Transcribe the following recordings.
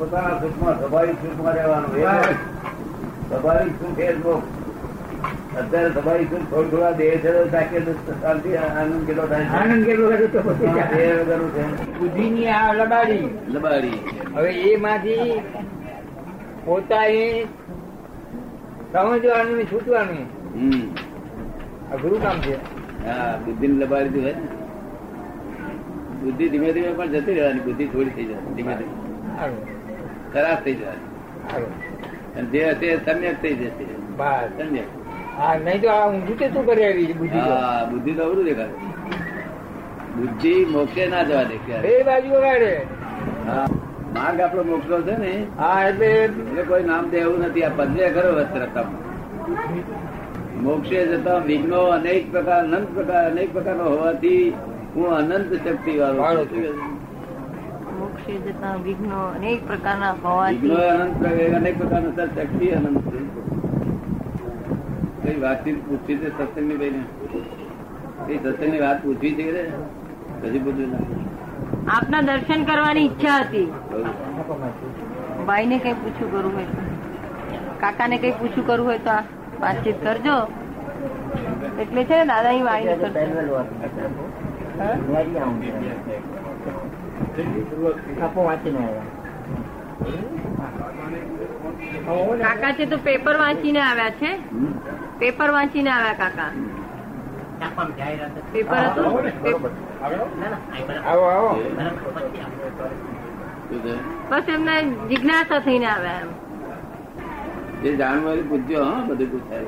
પોતાના સુખમાં સ્વાભાવિક સુખમાં રહેવાનું. એ સ્વાભાવિક સુખ એ મોક્ષ. અત્યારે સ્વાભાવિક સુખ થોડું થોડા દેહ છે શાંતિ આનંદ કેટલો થાય આનંદ કેટલો છે બુદ્ધિની આ લબાડી. લબાડી. હવે એમાંથી પોતાએ સમજવાનું ને છૂટવાનું. હમ. અઘરું કામ છે. હા બુદ્ધિ ને લબાડી હોય બુદ્ધિ ધીમે ધીમે પણ જતી રહેવાની. બુદ્ધિ થોડી થઈ જાય ધીમે ધીમે. ખરાબ થઈ જાય. અને જે હશે સમ્યક થઈ જશે. સમ્યક. હા નહીં તો આ ઊંધું તે શું કરી આવી બુદ્ધિ હા બુદ્ધિ તો અવરું દેખાય. બુદ્ધિ મોક્ષે ના જવા દે. બે બાજુ વગાડે. હા માર્ગ આપણો મોકલો છે ને. હા એટલે એટલે કોઈ નામ દે એવું નથી. આ પદવે ખરો વસ્ત્રતમ. મોક્ષે જતા વિઘ્નો અનેક પ્રકાર અનંત પ્રકાર અનેક પ્રકારનો હોવાથી હું અનંત શક્તિ વાળો વાળો છું. મોક્ષે વિઘ્નો અનેક પ્રકારના હોવાથી અનંત અનેક પ્રકારનો સર શક્તિ અનંત છે. કઈ વાતચીત પૂછવી છે સત્સંગની ભાઈને કઈ સત્સંગની વાત પૂછવી છે કે આપના દર્શન કરવાની ઈચ્છા હતી. ભાઈ ભાઈને કઈ પૂછું કરવું હોય તો કાકાને કઈ પૂછું કરવું હોય તો વાતચીત કરજો. એટલે છે દાદા કરશે આપો વાંચીને કાકા છે તો પેપર વાંચીને આવ્યા છે? પેપર વાંચીને આવ્યા કાકા. પેપર હતું? આવો આવો. બસ એમને જિજ્ઞાસા થઈને આવ્યા એમ. જે જાણવાનું હોય હા બધું પૂછાય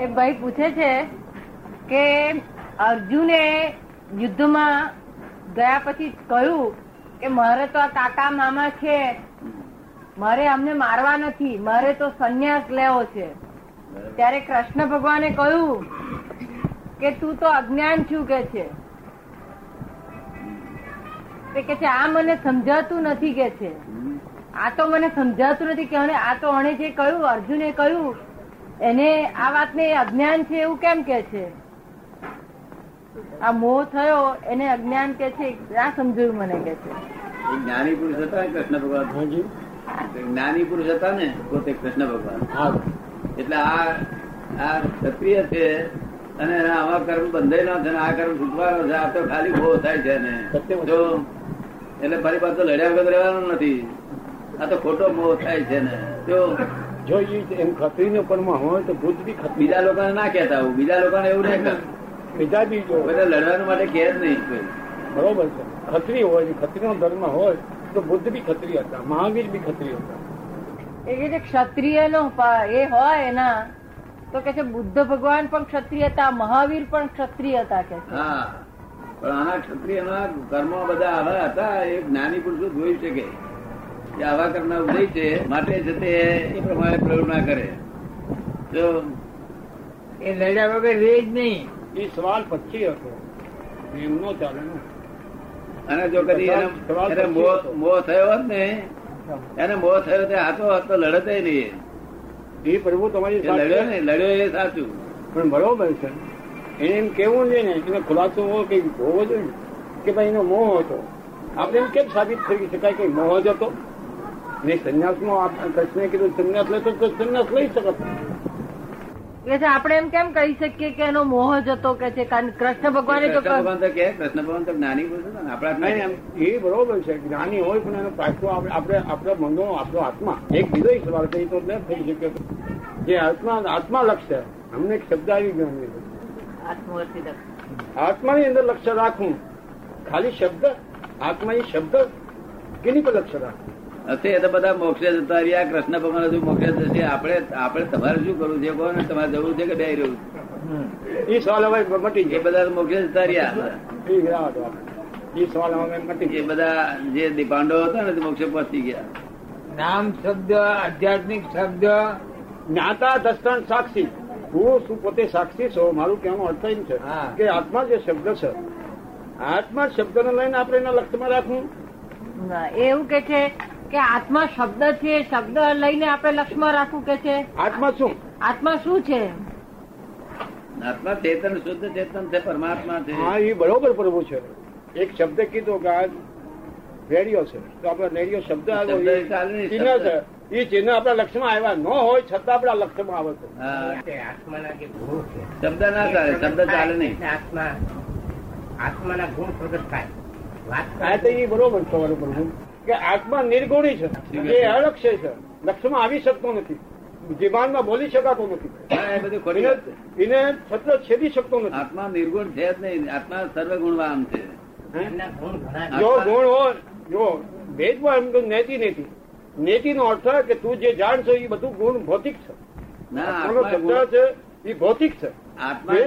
એ ભાઈ પૂછે છે કે અર્જુને યુદ્ધમાં ગયા પછી કહ્યું કે મારે તો આ કાકા મામા છે. મારે અમને મારવા નથી. મારે તો સંન્યાસ લેવો છે. ત્યારે કૃષ્ણ ભગવાને કહ્યું કે તું તો અજ્ઞાન છું કે છે. કે છે, આ મને સમજાતું નથી કે છે? આ તો મને સમજાતું નથી કે આ તો અણે જે કહ્યું અર્જુને કહ્યું એને આ વાતને અજ્ઞાન છે એવું કેમ કે છે? આ મોહ થયો એને અજ્ઞાન કે છે ના સમજ્યું મને કે છે. જ્ઞાની પુરુષ હતા કૃષ્ણ ભગવાન? જ્ઞાની પુરુષ હતા ને પોતે કૃષ્ણ ભગવાન. એટલે આ આ ક્ષત્રિય છે અને આવા કર્મ બંધાયેલા છે આ કર્મ છૂટવાનો છે આ તો ખાલી બહુ થાય છે ને. જો એટલે ફરી પાછો લડ્યા વગર રહેવાનું નથી. આ તો ખોટો મોહ થાય છે ને. જો જો એમ એમ ખત્રીનો પણ હોય તો ભૂત બી ખત્રી. બીજા લોકોને ના કહેતા આવું બીજા લોકોને એવું નહીં બીજા બી જો. બધા લડવાનું માટે કહે જ નહીં કોઈ. બરોબર છે. ખત્રી હોય ખત્રીનો ધર્મ હોય તો બુદ્ધ બી ખત્રી હતા. મહાવીર બી ખત્રી હતા. એ કે છે ક્ષત્રિય નો એ હોય એના તો કે છે બુદ્ધ ભગવાન પણ ક્ષત્રિય હતા મહાવીર પણ ક્ષત્રિય હતા કે હા. પણ આના ક્ષત્રિયના કર્મો બધા આવા હતા એ જ્ઞાની પુરુષો જોઈ શકે. કે આવા કરનાર ઉદય છે માટે જતે એ પ્રમાણે પ્રયોગ ના કરે. જો એ લડ્યા વગર રે જ નહીં. એ સવાલ પછી હતો. એમ નો ચાલે અને જો કદી એને મોહ થયો હોત ને એને મોહ થયો તે હાથો હાથ તો લડતે નહીં એ. પ્રભુ તમારી લડ્યો ને લડ્યો એ સાચું. પણ બરોબર છે. એને એમ કેવું જોઈએ ને એને ખુલાસો હોવો કે હોવો જોઈએ ને કે ભાઈ એનો મોહ હતો. આપણે એમ કેમ સાબિત કરી શકાય કે મોહ જ હતો? ને સંન્યાસમાં આપ- કૃષ્ણે કીધું સંન્યાસ લેતો તો સંન્યાસ લઈ શકત કે છે આપણે એમ કેમ કહી શકીએ કે એનો મોહ જ હતો કે છે? કારણ કૃષ્ણ ભગવાન તો કૃષ્ણ ભગવાન તો કે કૃષ્ણ ભગવાન તો જ્ઞાની ને આપણા એ બરોબર છે જ્ઞાની હોય પણ એનો પાછો આપણે આપણે મનો આપણો આત્મા. એક બીજો સવાલ છે એ તો ન થઈ શકે જે આત્મા આત્મા લક્ષ્ય અમને એક શબ્દ આવી ગયો આત્મા આત્માની અંદર લક્ષ્ય રાખવું. ખાલી શબ્દ? આત્મા એ શબ્દ? કેની પર લક્ષ્ય રાખવું? હશે તો બધા મોક્ષે જતા રહ્યા કૃષ્ણ ભગવાન હજુ મોક્ષે જશે. આપણે આપણે તમારે શું કરવું છે કોને તમારે જવું છે કે બે રહ્યું? એ સવાલ હવે મટી એ બધા મોક્ષે જતા રહ્યા. એ બધા જે દીપાંડો હતા ને મોક્ષે પહોંચી ગયા. નામ શબ્દ આધ્યાત્મિક શબ્દ. જ્ઞાતા દર્શન સાક્ષી. હું શું પોતે સાક્ષી છો? મારું કહેવાનો અર્થ એમ છે હા. કે આત્મા જે શબ્દ છે આત્મા શબ્દને લઈને આપણે એના લક્ષ્યમાં રાખવું. એવું કે છે કે આત્મા શબ્દ છે શબ્દ લઈને આપણે લક્ષમાં રાખવું કે છે? આત્મા શું? આત્મા શું છે? આત્મા ચેતન શુદ્ધ ચેતન છે પરમાત્મા છે. હા એ બરોબર પ્રભુ છે. એક શબ્દ કીધો કે આ રેડિયો છે. તો આપણે રેડિયો શબ્દ આવ્યો છે. એ ચિહ્ન આપણા લક્ષ્યમાં આવ્યા ન હોય છતાં આપણા લક્ષ્યમાં આવે છે. હા, તે આત્માના જે ગુણો છે. શબ્દ ના ચાલે શબ્દ ચાલે નહીં. આત્મા આત્માના ગુણ પ્રગટ થાય. વાત તો એ બરોબર તમારું પ્રભુ. કે આત્મા નિર્ગુણી છે. એ અલક્ષ્ય છે લક્ષ્યમાં આવી શકતો નથી. જીવાનમાં બોલી શકાતો નથી. એને વાત છે. એને છત્ર છેદી શકતો નથી. આત્મા નિર્ગુણ છે જ નહીં. આત્મા સર્વગુણવાન છે. ગુણ. જો ગુણ હોય જો ભેદમાં એમ નેતી નેતી નેતિ. નો અર્થ કે તું જે જાણ છો એ બધું ગુણ ભૌતિક છે. ના ગુણ- છે એ ભૌતિક છે. આત્મા જે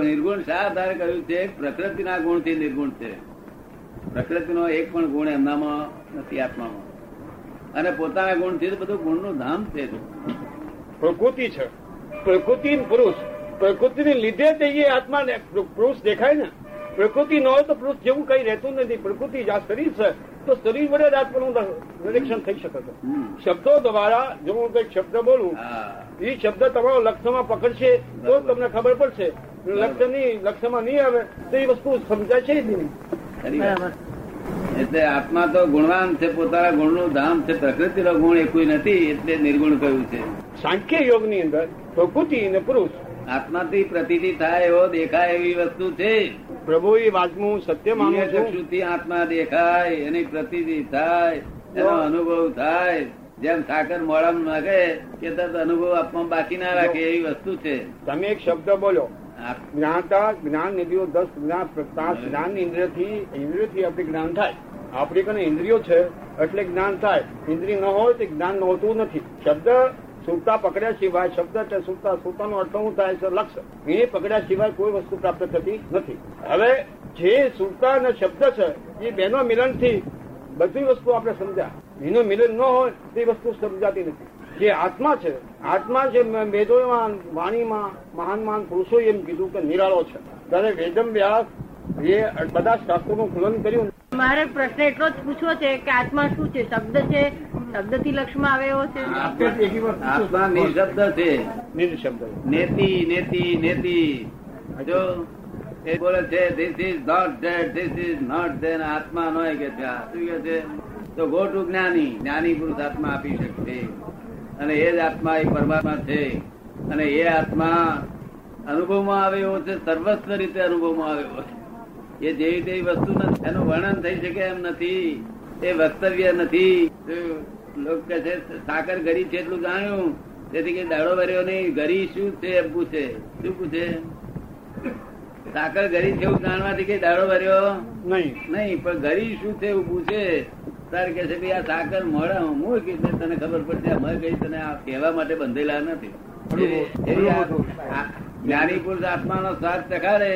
નિર્ગુણ શા આધારે કહ્યું છે પ્રકૃતિના ગુણથી નિર્ગુણ છે. પ્રકૃતિનો એક પણ ગુણ એમનામાં નથી આત્મામાં. અને પોતાના ગુણથી બધું ગુણનું ધામ છે. પ્રકૃતિ છે. પ્રકૃતિ પુરુષ. પ્રકૃતિને લીધે જ એ પુરુષ દેખાય ને. પ્રકૃતિ ન હોય તો પુરુષ જેવું કઈ રહેતું નથી. પ્રકૃતિ આ શરીર છે. તો શરીર વડે જ આત્માનું નિરીક્ષણ થઈ શકે છે. શબ્દો દ્વારા જો હું કઈ શબ્દ બોલું એ શબ્દ તમારો લક્ષ્યમાં પકડશે તો તમને ખબર પડશે. લક્ષ્ય નહીં લક્ષ્યમાં નહીં આવે તો એ વસ્તુ સમજાય છે જ નહીં. એટલે આત્મા તો ગુણવાન છે પોતાના ગુણનું ધામ છે પ્રકૃતિનો ગુણ એ નથી એટલે નિર્ગુણ કહ્યું છે. સાંખ્ય યોગની અંદર પ્રકૃતિ અને પુરુષ. આત્માથી પ્રતિથી થાય એવો દેખાય એવી વસ્તુ છે. પ્રભુ એ વાતનું સત્ય માનું છું. આત્મા દેખાય એની પ્રતિથી થાય એનો અનુભવ થાય. જેમ સાકર મોડામાં નાખે કે તરત અનુભવ આપવામાં બાકી ના રાખે એવી વસ્તુ છે. તમે એક શબ્દ બોલો. જ્ઞાતા જ્ઞાન નિધિઓ દસ જ્ઞાન પ્રકાશ જ્ઞાન ઇન્દ્રિયથી ઇન્દ્રિયથી આપણે જ્ઞાન થાય. આપણી કને ઇન્દ્રિયો છે એટલે જ્ઞાન થાય. ઇન્દ્રિય ન હોય તો જ્ઞાન હોતું નથી. શબ્દ સુરતા પકડ્યા સિવાય શબ્દ કે સુરતા સુરતાનો અર્થ શું થાય છે? લક્ષ્ય એ પકડ્યા સિવાય કોઈ વસ્તુ પ્રાપ્ત થતી નથી. હવે જે સુરતા અને શબ્દ છે એ બેનો મિલનથી બધી વસ્તુ આપણે સમજ્યા. એનું મિલન ન હોય તે વસ્તુ સમજાતી નથી. જે આત્મા છે આત્મા છે વેદોમાં વાણીમાં મહાન મહાન પુરુષો એમ કીધું કે નિરાળો છે. ત્યારે વેદમ વ્યાસ એ બધા શાસ્ત્રોનું ખુલન કર્યું. મારે પ્રશ્ન એટલો જ પૂછવો છે કે આત્મા શું છે? શબ્દ છે? શબ્દથી લક્ષ્યમાં આવે એવો છે. આત્મા નિશબ્દ છે. નિર્શબ્દ. નેતિ નેતિ નેતિ. જો એ બોલે છે this is not that this is not then આત્મા નો કે છે. શું કે છે? તો ગો ટુ જ્ઞાની. જ્ઞાની પુરુષ આત્મા આપી શકશે. અને એ જ આત્મા એ પરમાત્મા છે. અને એ આત્મા અનુભવમાં આવે એવો છે સર્વસ્વ રીતે અનુભવમાં આવે એવો છે. એ જેવી તેવી વસ્તુ એનું વર્ણન થઈ શકે એમ નથી. એ વક્તવ્ય નથી. લોકો કહે છે સાકર ગરી છે એટલું જાણ્યું. તેથી કે દાડો ભર્યો નહીં ગરી શું છે? એમ પૂછે. શું પૂછે? સાકર ગરી છે એવું જાણવાથી કે દાડો ભર્યો નહીં. નહીં પણ ગરી શું છે એવું પૂછે. તારે કે છે ભાઈ આ સાકર મળે હું કીધું તને ખબર પડશે અમે કઈ તને આ કહેવા માટે બંધેલા નથી. જ્ઞાની પુરુષ આત્માનો સ્વાદ ચખાડે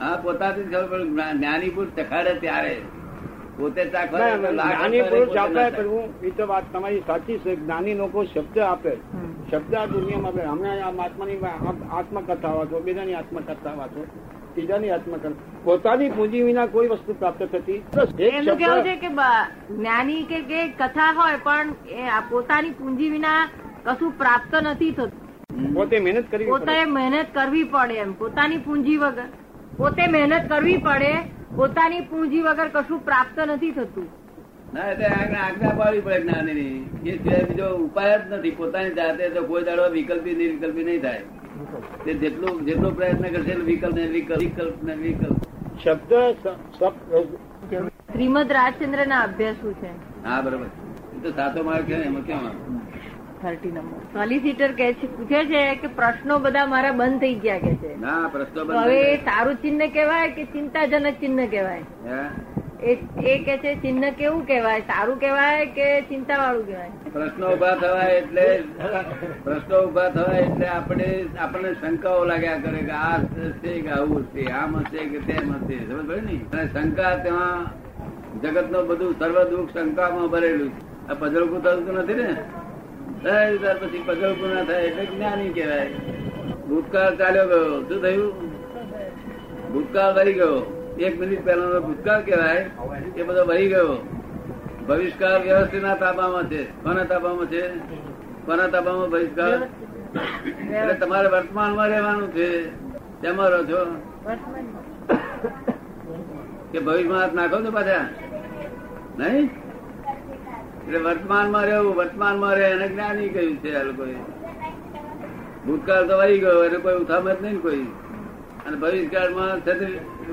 હા પોતાથી ખબર પડે જ્ઞાની પુરુષ ચખાડે ત્યારે. પોતે ના, જ્ઞાની પુરુષ આપે કરવું એ તો વાત તમારી સાચી છે. જ્ઞાની લોકો શબ્દ આપે. શબ્દ આ દુનિયામાં આપે. હમણાં આમ આત્માની આત્મકથા વાંચો બીજાની આત્મકથા વાંચો. ત્રીજાની આત્મકથા. પોતાની પૂંજી વિના કોઈ વસ્તુ પ્રાપ્ત થતી એનું કેવું છે કે જ્ઞાની કે કે કથા હોય પણ એ પોતાની પૂંજી વિના કશું પ્રાપ્ત નથી થતું. પોતે મહેનત કરવી. પોતે મહેનત કરવી પડે એમ. પોતાની પૂંજી વગર પોતે મહેનત કરવી પડે પોતાની પૂંજી વગર કશું પ્રાપ્ત નથી થતું. ના એટલે આજ્ઞા આજ્ઞા પાડવી પડે જ્ઞાનીની. એ સિવાય બીજો ઉપાય જ નથી. પોતાની જાતે તો કોઈ દાડો વિકલ્પી નિર્વિકલ્પી નહીં થાય. તે જેટલો જેટલો પ્રયત્ન કરશે વિકલ્પ ને વિકલ્પ વિકલ્પ ને વિકલ્પ. શબ્દ શ્રીમદ રાજચંદ્ર ના અભ્યાસ શું છે? હા બરોબર. એ તો સાતો માર્ગ છે એમાં કેમ થર્ટી નંબર. સોલિસિટર કે છે પૂછે છે કે પ્રશ્નો બધા મારા બંધ થઈ ગયા કે છે? ના પ્રશ્નો હવે સારું ચિહ્ન કહેવાય કે ચિંતાજનક ચિહ્ન કહેવાય. એ કે છે, ચિહ્ન કેવું કેવાય સારું કેવાય કે ચિંતા વાળું કેવાય? પ્રશ્નો ઊભા થવાય એટલે પ્રશ્નો ઊભા થવાય એટલે આપણે, આપણને શંકાઓ લાગ્યા કરે કે આ છે કે આવું છે આમ હશે કે તેમ હશે. સમજ ને? અને શંકા તેમાં જગતનું બધું સર્વ દુઃખ શંકામાં ભરેલું છે. આ પજળકું થતું નથી ને? ત્યાર પછી પજળકું ના થાય એટલે જ્ઞાની કહેવાય. ભૂતકાળ ચાલ્યો ગયો. શું થયું? ભૂતકાળ વહી ગયો. એક મિનિટ પહેલાનો ભૂતકાળ કહેવાય, એ બધો વહી ગયો. ભવિષ્યકાળ વ્યવસ્થિતના તાબામાં છે. કોના તાબામાં છે? કોના તાબામાં ભવિષ્યકાળ એટલે તમારે વર્તમાનમાં રહેવાનું છે. તેમાં રહો છો? કે ભવિષ્યમાં હાથ નાખો છો પાછા? નહીં? એટલે વર્તમાનમાં રહેવું, વર્તમાનમાં રહે, એને જ્ઞાની કહ્યું છે આ લોકોએ. ભૂતકાળ તો વહી ગયો, એટલે કોઈ ઉથામત નહીં કોઈ. અને ભવિષ્યકાળમાં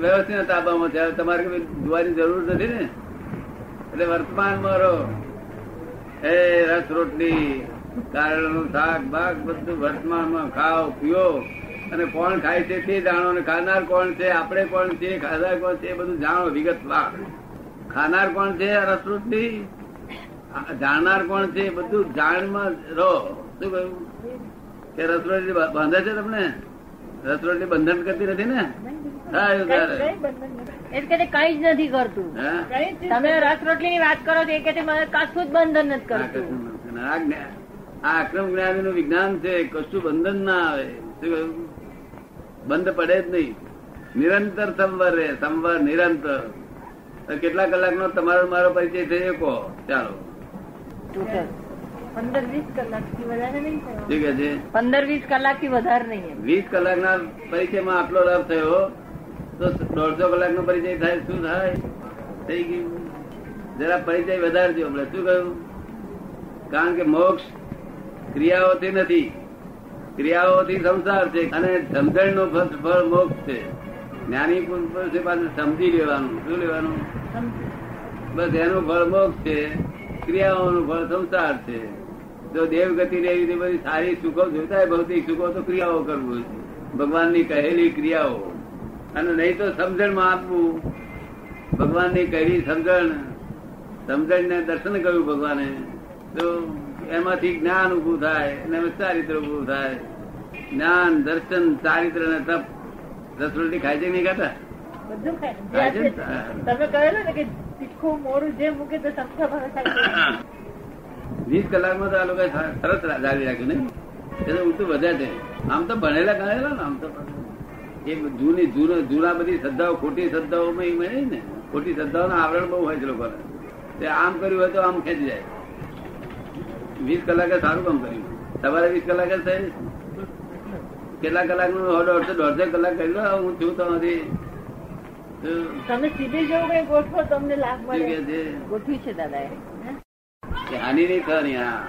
વ્યવસ્થિત તાબામાં છે. તમારે જોવાની જરૂર નથી ને? એટલે વર્તમાનમાં રહો. એ રસ રોટલી કારણનું શાક બાક બધું વર્તમાનમાં ખાઓ, પીઓ. અને કોણ ખાય છે તે જાણો અને ખાનાર કોણ છે, આપણે કોણ છે ખાનાર કોણ છે એ બધું જાણો વિગતવાર. ખાનાર કોણ છે રસ રોટલી? જાણનાર કોણ છે બધું જાણમાં રહો. શું કહ્યું? કે રસરોટલી બાંધે છે તમને? રસરોટલી બંધન કરતી નથી ને? એટલે કઈ જ નથી કરતું. તમે રસરોટલી ની વાત કરો છો એ કે મને કશું જ બંધન નથી કરતું. આ અક્રમ જ્ઞાની નું વિજ્ઞાન છે કશું બંધન ના આવે. શું બંધ પડે જ નહીં. નિરંતર સંવર રે સંવર નિરંતર. કેટલા કલાક નો તમારો મારો પરિચય થઈ કહો. ચાલો. પંદર વીસ કલાકથી વધારે નહીં થયો. શું કે છે? પંદર વીસ કલાકથી વધારે નહીં વીસ કલાકના પરિચયમાં આટલો લાભ થયો તો દોઢસો કલાકનો પરિચય થાય શું થાય? થઈ ગયું. જરા પરિચય વધારજો હમણાં. શું કહ્યું? કારણ કે મોક્ષ ક્રિયાઓથી નથી. ક્રિયાઓથી સંસાર છે અને સમજણ નો ફળ મોક્ષ છે. જ્ઞાની પુરુષ પાસે સમજી લેવાનું. શું લેવાનું? બસ એનું ફળ મોક્ષ છે ક્રિયાઓનું ફળ સંસાર છે. જો દેવ ગતિ રહેવી તે બધી સારી સુખો જોતા હોય ભૌતિક સુખો તો ક્રિયાઓ કરવું ભગવાનની કહેલી ક્રિયાઓ. અને નહીં તો સમજણમાં આપવું. ભગવાનની કહેલી સમજણ. સમજણને દર્શન કર્યું ભગવાને. તો એમાંથી જ્ઞાન ઉભું થાય અને ચારિત્ર ઉભું થાય. જ્ઞાન દર્શન ચારિત્ર ને તપ. રસરોટી ખાય છે નહીં ખાતા? બધું ખાય? તમે કહેલું ને કે તીખું મોડું જે મૂકે તો ભાવે ખાય વીસ કલાકમાં તો આ લોકો સરસ જાળવી રાખ્યું ને? એટલે ઊંચું વધે છે. આમ તો ભણેલા ગણેલા ને આમ તો. એ જૂની જૂનો જૂના બધી શ્રદ્ધાઓ ખોટી શ્રદ્ધાઓ ને? ખોટી શ્રદ્ધાઓના આવરણ બહુ હોય છે લોકોને. તે આમ કર્યું હોય તો આમ ખેંચી જાય. વીસ કલાકે સારું કામ કર્યું. તમારે વીસ કલાકે થઈ કેટલા કલાકનું દોઢસો દોઢસો કલાક કરી લો હું છું તો નથી તમે સીધે જવું કઈ ગોઠવો તમને લાભ મળે. ગોઠવી છે દાદાએ. કે હાનિ નહીં થવાની હા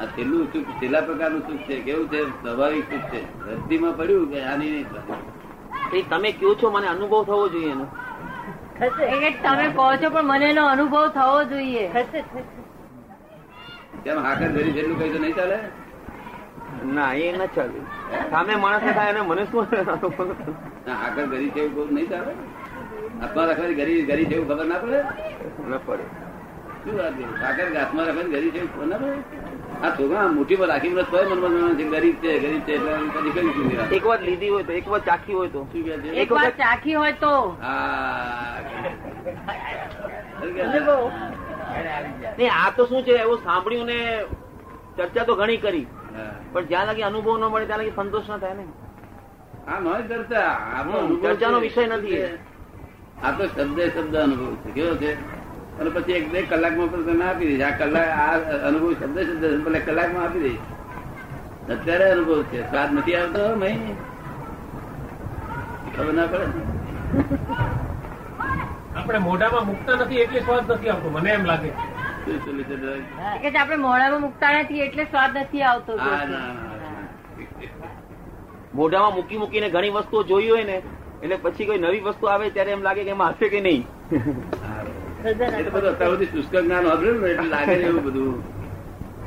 આ. છેલ્લું સુખ છેલ્લા પ્રકારનું સુખ છે. કેવું છે? સ્વાભાવિક સુખ છે. રદ્દીમાં પડ્યું કે હાનિ નહીં થવાની તમે કયો છો મને અનુભવ થવો જોઈએ એનો. તમે કહો છો પણ મને એનો અનુભવ થવો જોઈએ. કેમ હાકર ઘરી જેટલું કઈ તો નહીં ચાલે? ના એ ન ચાલે. સામે માણસ થાય અને મને શું હાકર ઘરી છે એવું નહીં ચાલે. અથવા રાખવાની ઘરી ઘરી છે એવું ખબર ના પડે? ન પડે. શું વાત છે? રાખવાની છે? ના આ છોકરા મુઠ્ઠી પર રાખી મનમાં મનમાં છે. ગરીબ છે ગરીબ છે એટલે એક વાર લીધી હોય તો એક વાર ચાખી હોય તો. છે? એક વાર ચાખી હોય તો. હા. આ તો શું છે? એવું સાંભળ્યું ને ચર્ચા તો ઘણી કરી. પણ જ્યાં લાગી અનુભવ ન મળે ત્યાં લગી સંતોષ ના થાય ને. આ ન ચર્ચા ચર્ચાનો વિષય નથી. એ. આ તો શબ્દ શબ્દ અનુભવ છે. કેવો છે? અને પછી એક બે કલાકમાં પણ તને આપી દઈશ. આ કલાક આ અનુભવ શબ્દ શબ્દ ભલે કલાકમાં આપી દઈશ. અત્યારે અનુભવ છે. સ્વાદ નથી આવતો મહી. ખબર ના પડે. આપણે મોઢામાં મુકતા નથી એટલે સ્વાદ નથી આવતો મને એમ લાગે. કે આપણે મોઢામાં મુકતા નથી એટલે સ્વાદ નથી આવતો. હા, ના, ના, ના. મોઢામાં મૂકી મૂકીને ઘણી વસ્તુઓ જોઈ હોય ને એટલે પછી કોઈ નવી વસ્તુ આવે ત્યારે એમ લાગે કે એમાં હશે કે નહીં. એ તો બધું અત્યાર સુધી શુષ્ક જ્ઞાન વાપર્યું ને એટલે લાગે એવું બધું.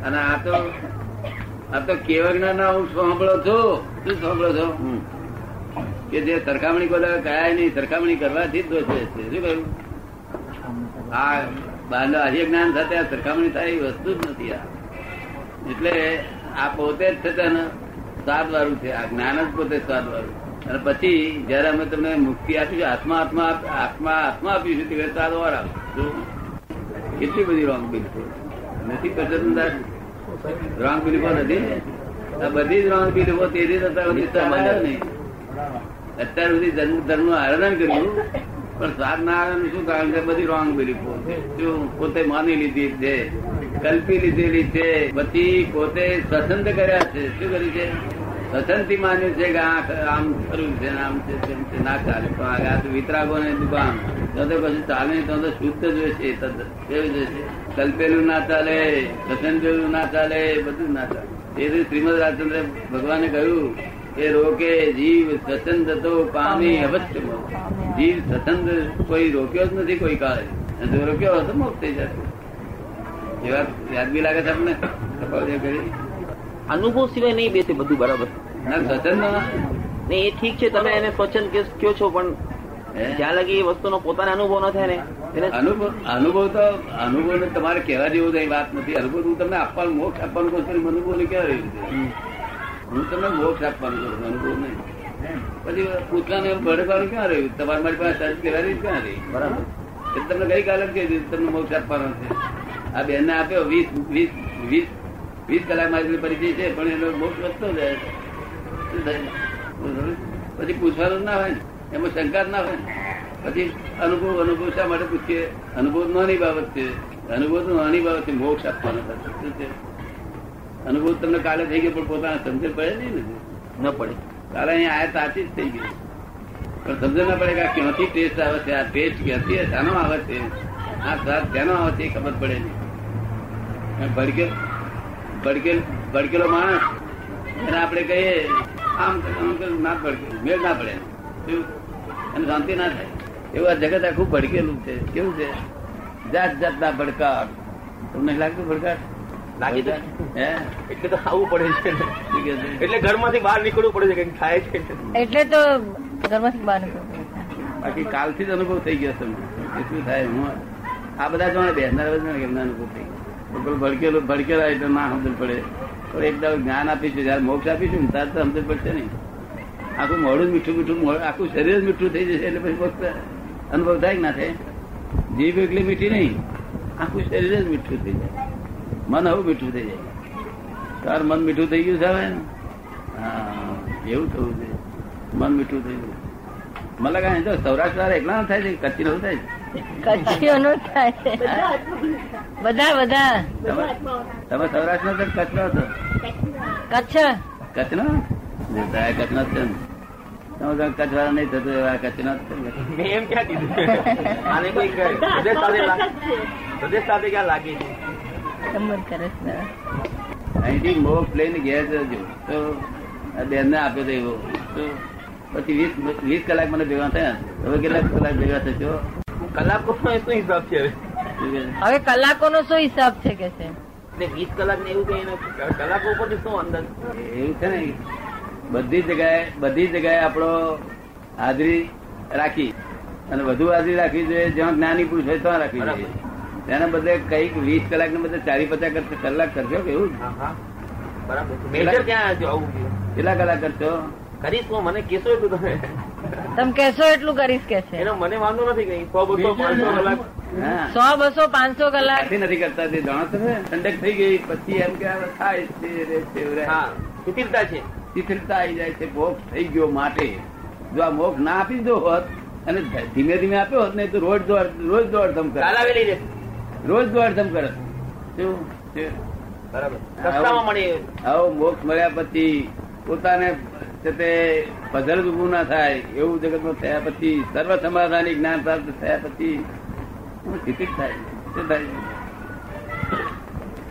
અને આ તો આ તો કેવા જ્ઞાન હું સાંભળો છો? શું સાંભળો છો? કે જે સરખામણી કોઈ કયા નહીં સરખામણી કરવાથી જ દોષ છે. શું કહ્યું? આ બહારનું આજે જ્ઞાન સાથે આ સરખામણી થાય એ વસ્તુ જ નથી આ. એટલે આ પોતે જ થતા સ્વાદ વાળું છે. આ જ્ઞાન જ પોતે સ્વાદ વાળું અને પછી જયારે અમે તમને મુક્તિ આપીશું આત્મા આત્મા આત્મા આત્મા આપીશું ત્યારે સ્વાદ વાળા કેટલી બધી રોંગ બિલીફો નથી કરજનદાસ રોંગ બિલીફો નથી આ બધી જ રોંગ બિલીફો તે અત્યાર સુધી સુધી ધર્મ ધર્મ આરાધન કર્યું, પણ સાર ના આવે શું કારણ કે બધી રોંગ બિલીફો પોતે માની લીધી છે? કલ્પી લીધેલી છે? પછી પોતે સ્વતંત્ર કર્યા છે? શું કર્યું છે? સ્વતંત્રી માન્યું છે કે આમ ખરું છે આમ છે તેમ છે ના ચાલે. પણ આ તો વિતરાગો ને દુકાન. તો તો પછી ચાલે તો તો શુદ્ધ જ હોય છે કેવું છે? કલ્પેલું ના ચાલે સ્વતંત્રેલું ના ચાલે બધું ના ચાલે. એ શ્રીમદ રાજચંદ્ર ભગવાને કહ્યું કે રોકે જીવ સ્વતંત્ર તો પામી અવશ્ય જીવ સ્વતંત્ર કોઈ રોક્યો જ નથી કોઈ કાળે. અને જો રોક્યો હોય તો મોક્ષ થઈ જશે. એ વાત યાદગી લાગે છે તમને કપાળદેવ કરી. અનુભવ સિવાય નહીં બેસે બધું બરાબર. ના સ્વતંત્ર ને. એ ઠીક છે તમે એને સ્વચ્છંદ કેસ કયો છો પણ? જ્યાં લગી એ વસ્તુનો પોતાનો અનુભવ ન થાય ને અનુભવ અનુભવ તો અનુભવ ને તમારે કહેવા જેવું કઈ વાત નથી. અનુભવ હું તમને આપવાનું મોક્ષ આપવાનું કહું છું અનુભવ ને કેવા રહ્યું હું તમને મોક્ષ આપવાનું કહું છું અનુભવ નહીં. પછી એમ ભડકવાનું ક્યાં રહ્યું? તમારે મારી પાસે સર્ચ રહી ક્યાં રહી? બરાબર. એટલે તમને ગઈકાલે કહી દીધું તમને મોક્ષ આપવાનો છે. આ બેનને આપ્યો વીસ વીસ વીસ વીસ કલાક મારી પરિચય છે પણ એનો મોક્ષ વધતો જાય? પછી પૂછવાનું ના હોય ને એમાં શંકા જ ના હોય ને. પછી અનુભવ અનુભવ શા માટે પૂછીએ? અનુભવ નાની બાબત છે. અનુભવ તો નાની બાબત છે મોક્ષ આપવાનો શું છે? અનુભવ તમને કાલે થઈ ગયો પણ પોતાના સમજણ પડે નહીં ને. ન પડે. કાલે અહીંયા આયા તાચી જ થઈ ગઈ. પણ સમજ ના પડે કે આ ક્યાંથી ટેસ્ટ આવે છે આ ટેસ્ટ ક્યાંથી શાનો આવે છે? આ સ્વાદ ક્યાંનો આવે છે એ ખબર પડે નહીં. અને ભડકેલ ભડકેલ માણસ એને આપણે કહીએ આમ ના ભડકે મેળ ના પડે. અને શાંતિ ના થાય. એવું આ જગત આખું ભડકેલું છે. કેવું છે? જાત જાતના ભડકાટ. તમને લાગતું ભડકાટ? લાગી તો. હે? એટલે તો ખાવું પડે છે? એટલે ઘરમાંથી બહાર નીકળવું પડે છે કંઈક થાય છે. એટલે તો ઘરમાંથી બહાર નીકળવું બાકી કાલથી જ અનુભવ થઈ ગયો તમને શું થાય? હું આ બધા જોડે બેસનાર એમના અનુભવ થઈ ગયો. ભડકેલું ભડકેલા એટલે ના સમજ પડે. પણ એક દાડો જ્ઞાન આપીશું, જયારે મોક્ષ આપીશું ને ત્યારે તો સમજ પડશે નહીં. આખું મોડું મીઠું મીઠું આખું શરીર જ મીઠું થઈ જશે એટલે પછી મોક્ષ અનુભવ થાય ના થાય? જીભ એકલી મીઠી નહીં, આખું શરીર જ મીઠું થઈ જાય. મન હવે મીઠું થઈ જાય. તાર મન મીઠું થઈ ગયું છે હવે? હા, એવું થવું છે મન મીઠું થઈ ગયું. મને કાંઈ તો સૌરાષ્ટ્ર એકલા ના થાય છે કચ્છી નું થાય છે? કચ્છીઓનો થાય. બધા બધા. તમે તમે સૌરાષ્ટ્ર નો કચ્છ. નો હતો કચ્છ કચ્છ નો કચ્છ નો. છે તમે કચ્છ વાળા નહીં થતું એવા કચ્છ નો એમ ક્યાં કીધું? આને કોઈ પ્રદેશ સાથે પ્રદેશ સાથે ક્યાં લાગે છે? અહીંથી મોક્ષ લઈને ઘેર જજો તો બેન ને આપ્યો તો એવો. તો પછી વીસ વીસ કલાક મને ભેગા થયા. હવે કેટલા કલાક ભેગા થશો? કલાકો શું હિસાબ છે હવે? કલાકોનો શું હિસાબ છે કે છે? વીસ કલાક ને એવું કઈ કલાકો ઉપર શું અંદર એવું છે ને. બધી જગ્યાએ બધી જગ્યાએ આપણો હાજરી રાખી. અને વધુ હાજરી રાખવી જોઈએ. જ્યાં જ્ઞાની પુરુષ હોય ત્યાં રાખવી જોઈએ. તેના બદલે કંઈક વીસ કલાક ને બદલે ચારી પચાસ કરશે કલાક કરશો કે એવું હા હા. બરાબર. મેજર આવું કેટલા કલાક કરશો? કરીશ હું. મને કેશો એટલું તમે. તમે કેશો એટલું કરીશ કે છે. મને વાંધો નથી કઈ. સો બસો પાંચસો કલાક. સો બસો પાંચસો કલાક. નથી કરતા તે જાણો તમે ઠંડક થઈ ગઈ પછી એમ કે થાય છે શિથિલતા છે. શિથિલતા આવી જાય છે મોક્ષ થઈ ગયો માટે. જો આ મોક્ષ ના આપી દો હોત અને ધીમે ધીમે આપ્યો હોત ને તો રોજ દોડ રોજ દોડધમ કરે. રોજ રે રોજ દોડધમ કરે. શું? બરાબર. મોક્ષ મળ્યા પછી પોતાને તે પધલ ઉભું ના થાય, એવું જગતમાં થયા પછી, સર્વ સમાધાની જ્ઞાન પ્રાપ્ત થયા પછી સ્થિતિક થાય શું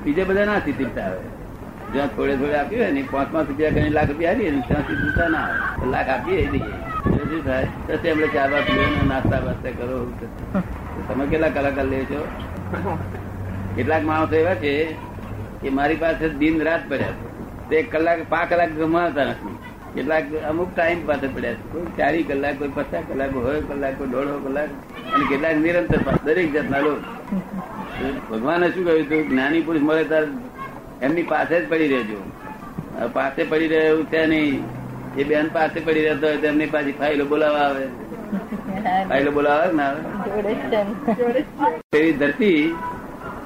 બીજે બધા ના સ્થિતિકતા આવે જ્યાં થોડે થોડે આપ્યું હોય ને પાંચ પાંચ રૂપિયા કઈ લાખ રૂપિયા આપીએ ને, ત્યાં સ્થિતિકતા ના આવે લાખ આપીએ દઈએ શું થાય? એમને ચાર વાર પીવો નાસ્તા વાસ્તા કરો તમે કેટલા કલાકાર લે છો? કેટલાક માણસો એવા છે કે મારી પાસે દિન રાત પડ્યા છે. તે એક કલાક પાંચ કલાક ગમાતા નથી. કેટલાક અમુક ટાઈમ પાસે પડ્યા છે. કોઈ ચારી કલાક કોઈ પચાસ કલાક હોય કલાક કોઈ દોઢો કલાક અને કેટલાક નિરંતર દરેક જાતના લોક ભગવાને શું કહ્યું હતું? જ્ઞાની પુરુષ મળે ત્યારે એમની પાસે જ પડી રહેજો. પાસે પડી રહે એવું છે નહીં. એ બેન પાસે પડી રહેતો હોય તો એમની પાછી ફાઇલો બોલાવા આવે. ફાઇલો બોલાવવા આવે ને આવે. પેલી ધરતી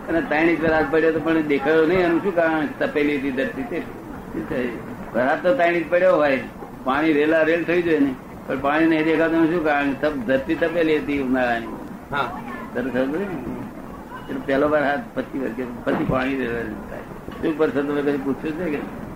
અને ત્રણ ઇંચ હાથ પડ્યો તો પણ દેખાયો નહીં. એનું શું કારણ? તપેલી હતી ધરતી તે શું વરાત તો તાણી પડ્યો હોય. પાણી રેલા રેલ થઈ જાય ને. પણ પાણી નહીં દેખાતું શું કારણ? તપ ધરતી તપેલી હતી ઉનાળાની? એટલે વાર હાથ પછી પછી પાણી રેલા થાય. શું પર પૂછ્યું છે કે?